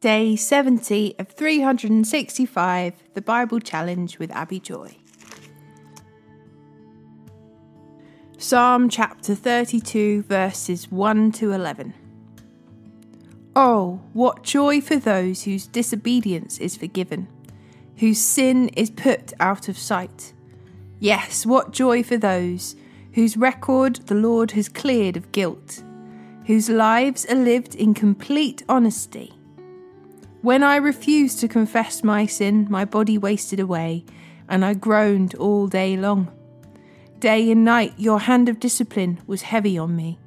Day 70 of 365, the Bible Challenge with Abi Joy. Psalm chapter 32, verses 1 to 11. Oh, what joy for those whose disobedience is forgiven, whose sin is put out of sight. Yes, what joy for those whose record the Lord has cleared of guilt, whose lives are lived in complete honesty. When I refused to confess my sin, my body wasted away, and I groaned all day long. Day and night, your hand of discipline was heavy on me.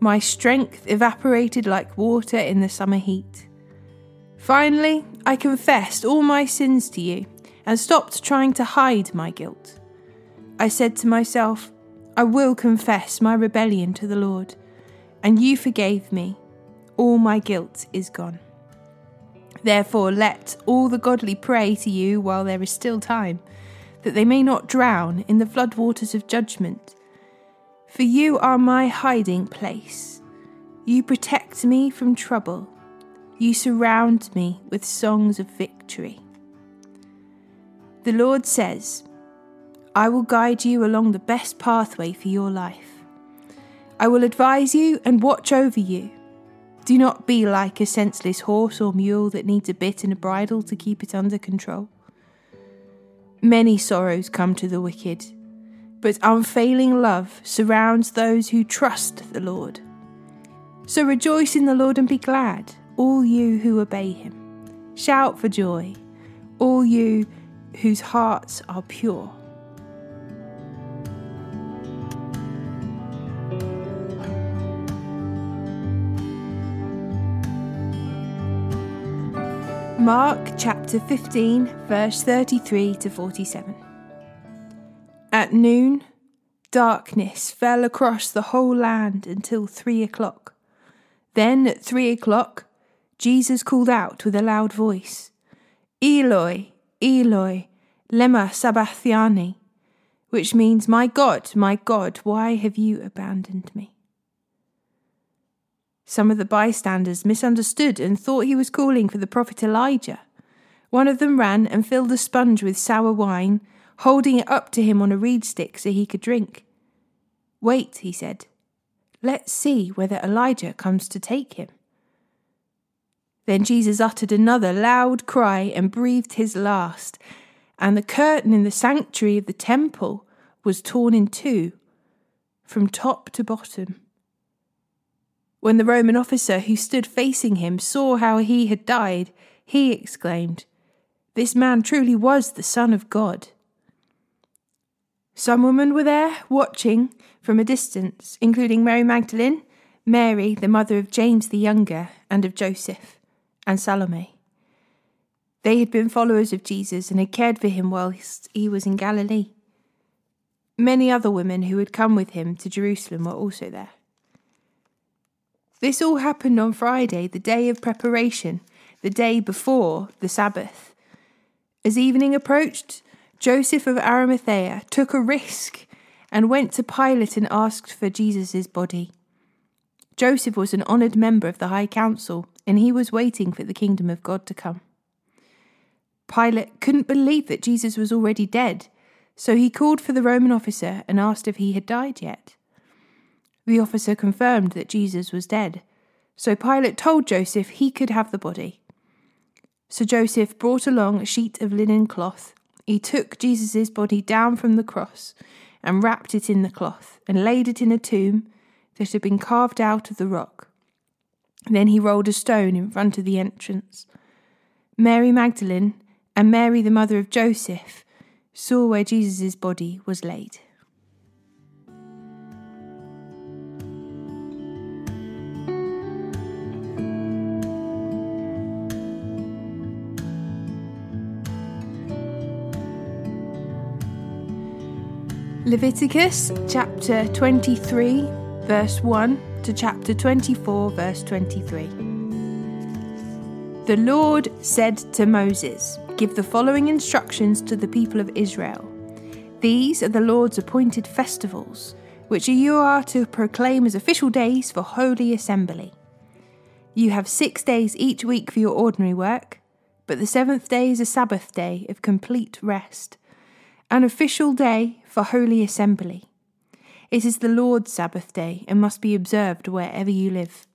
My strength evaporated like water in the summer heat. Finally, I confessed all my sins to you and stopped trying to hide my guilt. I said to myself, I will confess my rebellion to the Lord, and you forgave me. All my guilt is gone. Therefore, let all the godly pray to you while there is still time, that they may not drown in the floodwaters of judgment. For you are my hiding place. You protect me from trouble. You surround me with songs of victory. The Lord says, I will guide you along the best pathway for your life. I will advise you and watch over you. Do not be like a senseless horse or mule that needs a bit and a bridle to keep it under control. Many sorrows come to the wicked, but unfailing love surrounds those who trust the Lord. So rejoice in the Lord and be glad, all you who obey him. Shout for joy, all you whose hearts are pure. Mark chapter 15, verse 33 to 47. At noon, darkness fell across the whole land until three o'clock. Then at three o'clock, Jesus called out with a loud voice, Eloi, Eloi, lema sabachthani, which means, My God, my God, why have you abandoned me? Some of the bystanders misunderstood and thought he was calling for the prophet Elijah. One of them ran and filled a sponge with sour wine, holding it up to him on a reed stick so he could drink. Wait, he said. Let's see whether Elijah comes to take him. Then Jesus uttered another loud cry and breathed his last, and the curtain in the sanctuary of the temple was torn in two, from top to bottom. When the Roman officer who stood facing him saw how he had died, he exclaimed, This man truly was the Son of God. Some women were there, watching from a distance, including Mary Magdalene, Mary, the mother of James the Younger, and of Joseph, and Salome. They had been followers of Jesus and had cared for him whilst he was in Galilee. Many other women who had come with him to Jerusalem were also there. This all happened on Friday, the day of preparation, the day before the Sabbath. As evening approached, Joseph of Arimathea took a risk and went to Pilate and asked for Jesus' body. Joseph was an honoured member of the High Council, and he was waiting for the kingdom of God to come. Pilate couldn't believe that Jesus was already dead, so he called for the Roman officer and asked if he had died yet. The officer confirmed that Jesus was dead, so Pilate told Joseph he could have the body. So Joseph brought along a sheet of linen cloth. He took Jesus' body down from the cross and wrapped it in the cloth and laid it in a tomb that had been carved out of the rock. Then he rolled a stone in front of the entrance. Mary Magdalene and Mary, the mother of Joseph, saw where Jesus' body was laid. Leviticus chapter 23, verse 1 to chapter 24, verse 23. The Lord said to Moses, Give the following instructions to the people of Israel. These are the Lord's appointed festivals, which you are to proclaim as official days for holy assembly. You have six days each week for your ordinary work, but the seventh day is a Sabbath day of complete rest, an official day for holy assembly. It is the Lord's Sabbath day and must be observed wherever you live.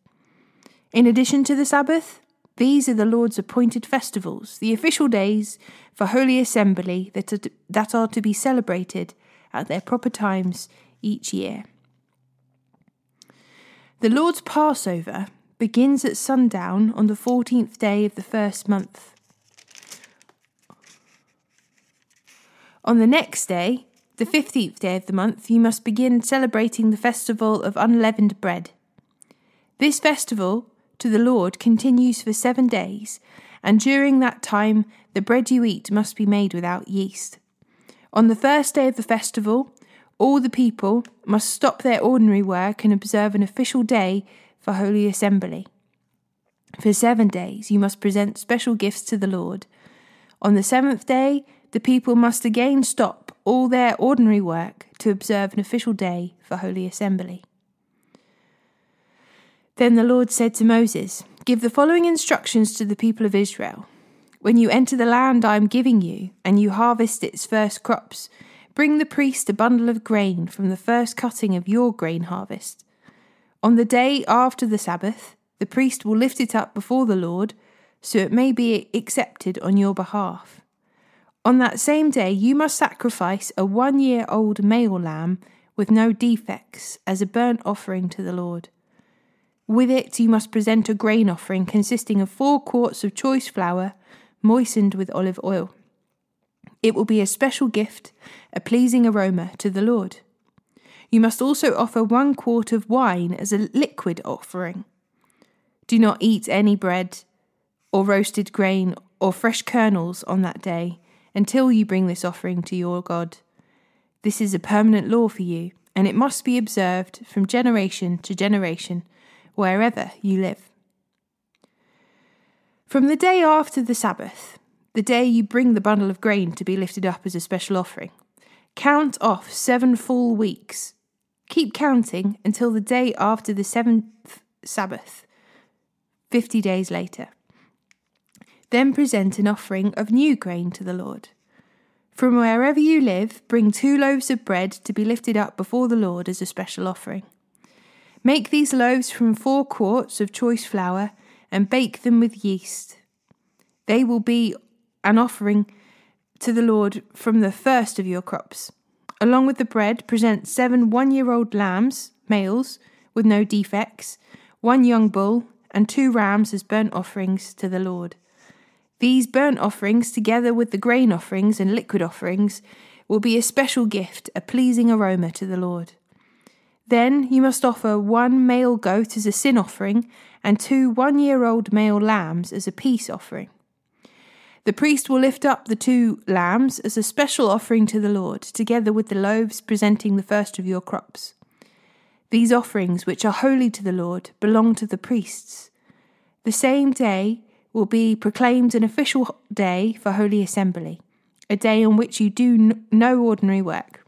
In addition to the Sabbath, these are the Lord's appointed festivals, the official days for holy assembly that are to, that are to be celebrated at their proper times each year. The Lord's Passover begins at sundown on the 14th day of the first month. On the next day, the 15th day of the month, you must begin celebrating the festival of unleavened bread. This festival to the Lord continues for seven days, and during that time the bread you eat must be made without yeast. On the first day of the festival, all the people must stop their ordinary work and observe an official day for Holy Assembly. For seven days you must present special gifts to the Lord. On the seventh day, the people must again stop all their ordinary work to observe an official day for Holy Assembly. Then the Lord said to Moses, Give the following instructions to the people of Israel. When you enter the land I am giving you, and you harvest its first crops, bring the priest a bundle of grain from the first cutting of your grain harvest. On the day after the Sabbath, the priest will lift it up before the Lord, so it may be accepted on your behalf. On that same day, you must sacrifice a one year old male lamb with no defects as a burnt offering to the Lord. With it, you must present a grain offering consisting of four quarts of choice flour moistened with olive oil. It will be a special gift, a pleasing aroma to the Lord. You must also offer one quart of wine as a liquid offering. Do not eat any bread or roasted grain or fresh kernels on that day until you bring this offering to your God. This is a permanent law for you, and it must be observed from generation to generation, wherever you live. From the day after the Sabbath, the day you bring the bundle of grain to be lifted up as a special offering, count off seven full weeks Keep counting until the day after the seventh Sabbath, 50 days later. Then present an offering of new grain to the Lord. From wherever you live, bring two loaves of bread to be lifted up before the Lord as a special offering. Make these loaves from four quarts of choice flour and bake them with yeast. They will be an offering to the Lord from the first of your crops. Along with the bread, present seven one year old lambs, males, with no defects, one young bull, and two rams as burnt offerings to the Lord. These burnt offerings, together with the grain offerings and liquid offerings, will be a special gift, a pleasing aroma to the Lord. Then you must offer one male goat as a sin offering and two one year old male lambs as a peace offering. The priest will lift up the two lambs as a special offering to the Lord, together with the loaves presenting the first of your crops. These offerings, which are holy to the Lord, belong to the priests. The same day will be proclaimed an official day for Holy Assembly, a day on which you do no ordinary work.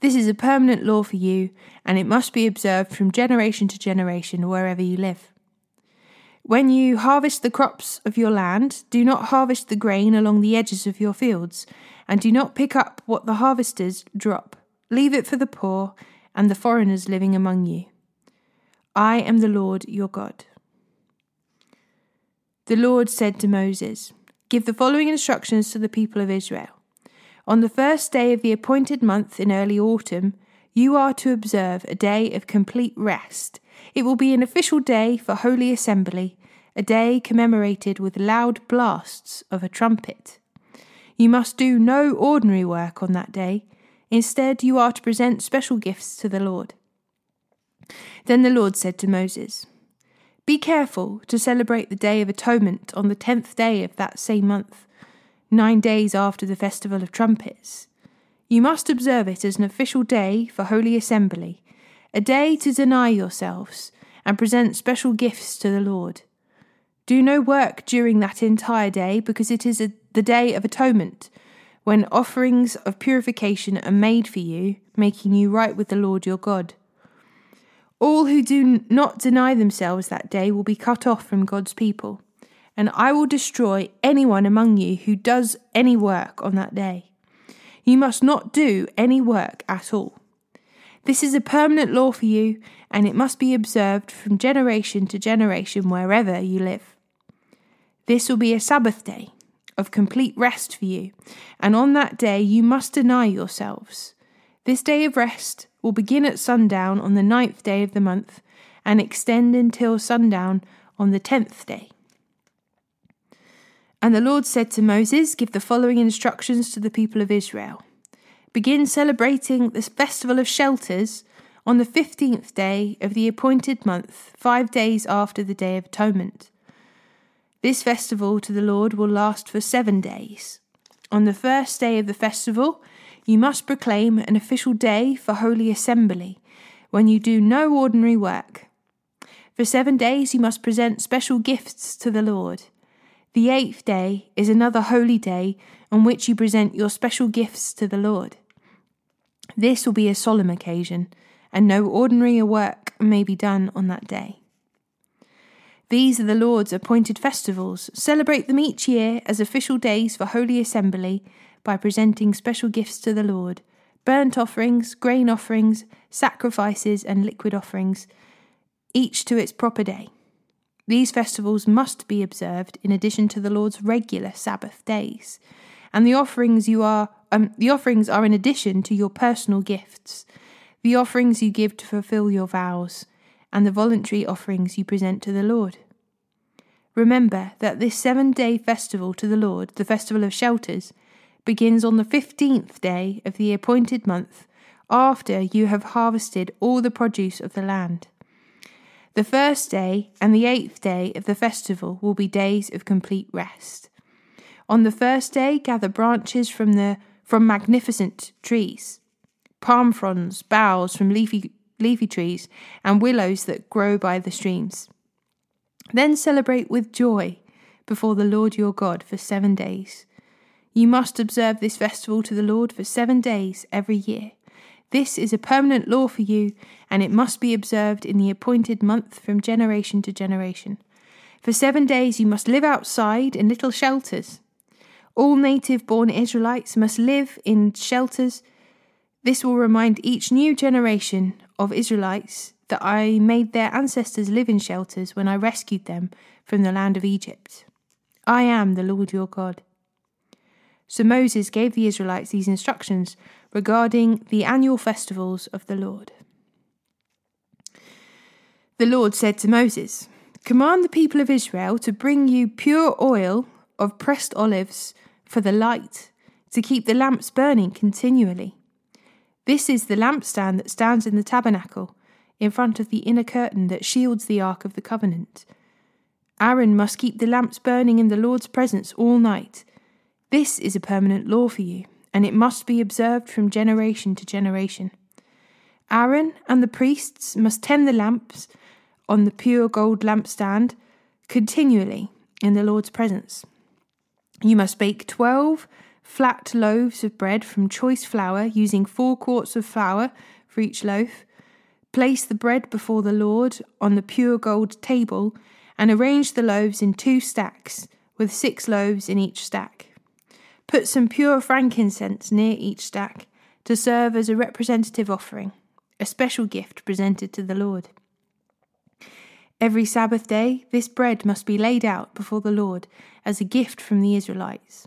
This is a permanent law for you, and it must be observed from generation to generation wherever you live. When you harvest the crops of your land, do not harvest the grain along the edges of your fields, and do not pick up what the harvesters drop. Leave it for the poor and the foreigners living among you. I am the Lord your God. The Lord said to Moses, Give the following instructions to the people of Israel. On the first day of the appointed month in early autumn, you are to observe a day of complete rest. It will be an official day for Holy Assembly, a day commemorated with loud blasts of a trumpet. You must do no ordinary work on that day. Instead, you are to present special gifts to the Lord. Then the Lord said to Moses, Be careful to celebrate the Day of Atonement on the tenth day of that same month, nine days after the Festival of Trumpets. You must observe it as an official day for Holy Assembly, a day to deny yourselves and present special gifts to the Lord. Do no work during that entire day because it is a, the day of atonement, when offerings of purification are made for you, making you right with the Lord your God. All who do not deny themselves that day will be cut off from God's people, and I will destroy anyone among you who does any work on that day. You must not do any work at all. This is a permanent law for you, and it must be observed from generation to generation wherever you live. This will be a Sabbath day of complete rest for you, and on that day you must deny yourselves. This day of rest will begin at sundown on the ninth day of the month and extend until sundown on the tenth day. And the Lord said to Moses, Give the following instructions to the people of Israel. Begin celebrating this festival of shelters on the fifteenth day of the appointed month, five days after the Day of Atonement. This festival to the Lord will last for seven days. On the first day of the festival, you must proclaim an official day for Holy Assembly, when you do no ordinary work. For seven days you must present special gifts to the Lord. The eighth day is another holy day on which you present your special gifts to the Lord. This will be a solemn occasion, and no ordinary work may be done on that day. These are the Lord's appointed festivals. Celebrate them each year as official days for Holy Assembly by presenting special gifts to the Lord burnt offerings, grain offerings, sacrifices, and liquid offerings, each to its proper day. These festivals must be observed in addition to the Lord's regular Sabbath days, and the offerings you are um, the offerings are in addition to your personal gifts, the offerings you give to fulfill your vows, and the voluntary offerings you present to the Lord. Remember that this seven day festival to the Lord, the festival of shelters, begins on the fifteenth day of the appointed month, after you have harvested all the produce of the land. The first day and the eighth day of the festival will be days of complete rest. On the first day, gather branches from the from magnificent trees, palm fronds, boughs from leafy leafy trees, and willows that grow by the streams. Then celebrate with joy before the Lord your God for seven days. You must observe this festival to the Lord for seven days every year. This is a permanent law for you, and it must be observed in the appointed month from generation to generation. For seven days you must live outside in little shelters. All native born Israelites must live in shelters. This will remind each new generation of Israelites that I made their ancestors live in shelters when I rescued them from the land of Egypt. I am the Lord your God. So Moses gave the Israelites these instructions regarding the annual festivals of the Lord. The Lord said to Moses, Command the people of Israel to bring you pure oil of pressed olives for the light, to keep the lamps burning continually. This is the lampstand that stands in the tabernacle, in front of the inner curtain that shields the ark of the covenant. Aaron must keep the lamps burning in the Lord's presence all night this is a permanent law for you, and it must be observed from generation to generation. Aaron and the priests must tend the lamps on the pure gold lampstand continually in the Lord's presence. You must bake twelve flat loaves of bread from choice flour, using four quarts of flour for each loaf. Place the bread before the Lord on the pure gold table, and arrange the loaves in two stacks, with six loaves in each stack. Put some pure frankincense near each stack to serve as a representative offering, a special gift presented to the Lord. Every Sabbath day, this bread must be laid out before the Lord as a gift from the Israelites.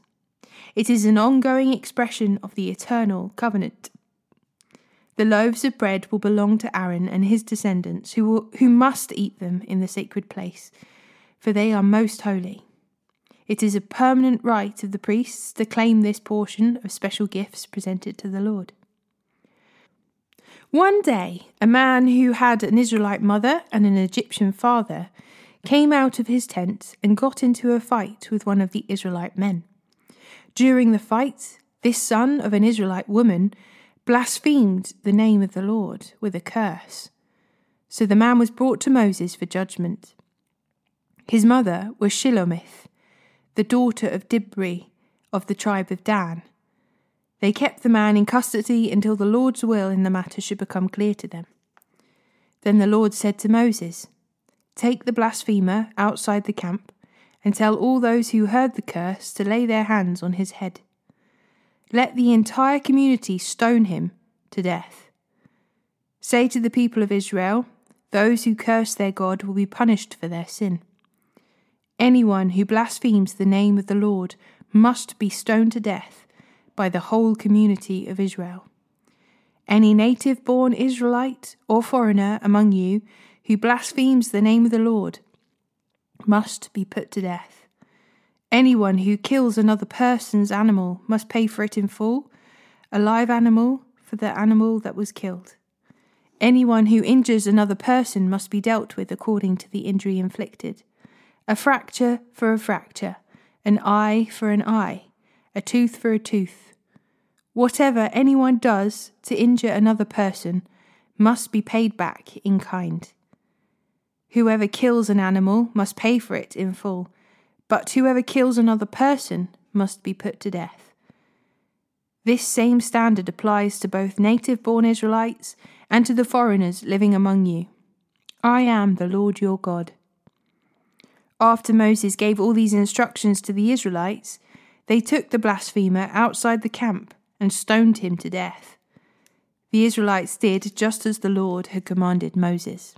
It is an ongoing expression of the eternal covenant. The loaves of bread will belong to Aaron and his descendants, who, will, who must eat them in the sacred place, for they are most holy. It is a permanent right of the priests to claim this portion of special gifts presented to the Lord. One day, a man who had an Israelite mother and an Egyptian father came out of his tent and got into a fight with one of the Israelite men. During the fight, this son of an Israelite woman blasphemed the name of the Lord with a curse. So the man was brought to Moses for judgment. His mother was Shelomith, the daughter of Dibri of the tribe of Dan. They kept the man in custody until the Lord's will in the matter should become clear to them. Then the Lord said to Moses, Take the blasphemer outside the camp, and tell all those who heard the curse to lay their hands on his head. Let the entire community stone him to death. Say to the people of Israel, Those who curse their God will be punished for their sin. Anyone who blasphemes the name of the Lord must be stoned to death by the whole community of Israel. Any native born Israelite or foreigner among you who blasphemes the name of the Lord must be put to death. Anyone who kills another person's animal must pay for it in full, a live animal for the animal that was killed. Anyone who injures another person must be dealt with according to the injury inflicted. A fracture for a fracture, an eye for an eye, a tooth for a tooth. Whatever anyone does to injure another person must be paid back in kind. Whoever kills an animal must pay for it in full, but whoever kills another person must be put to death. This same standard applies to both native born Israelites and to the foreigners living among you. I am the Lord your God. After Moses gave all these instructions to the Israelites, they took the blasphemer outside the camp and stoned him to death. The Israelites did just as the Lord had commanded Moses.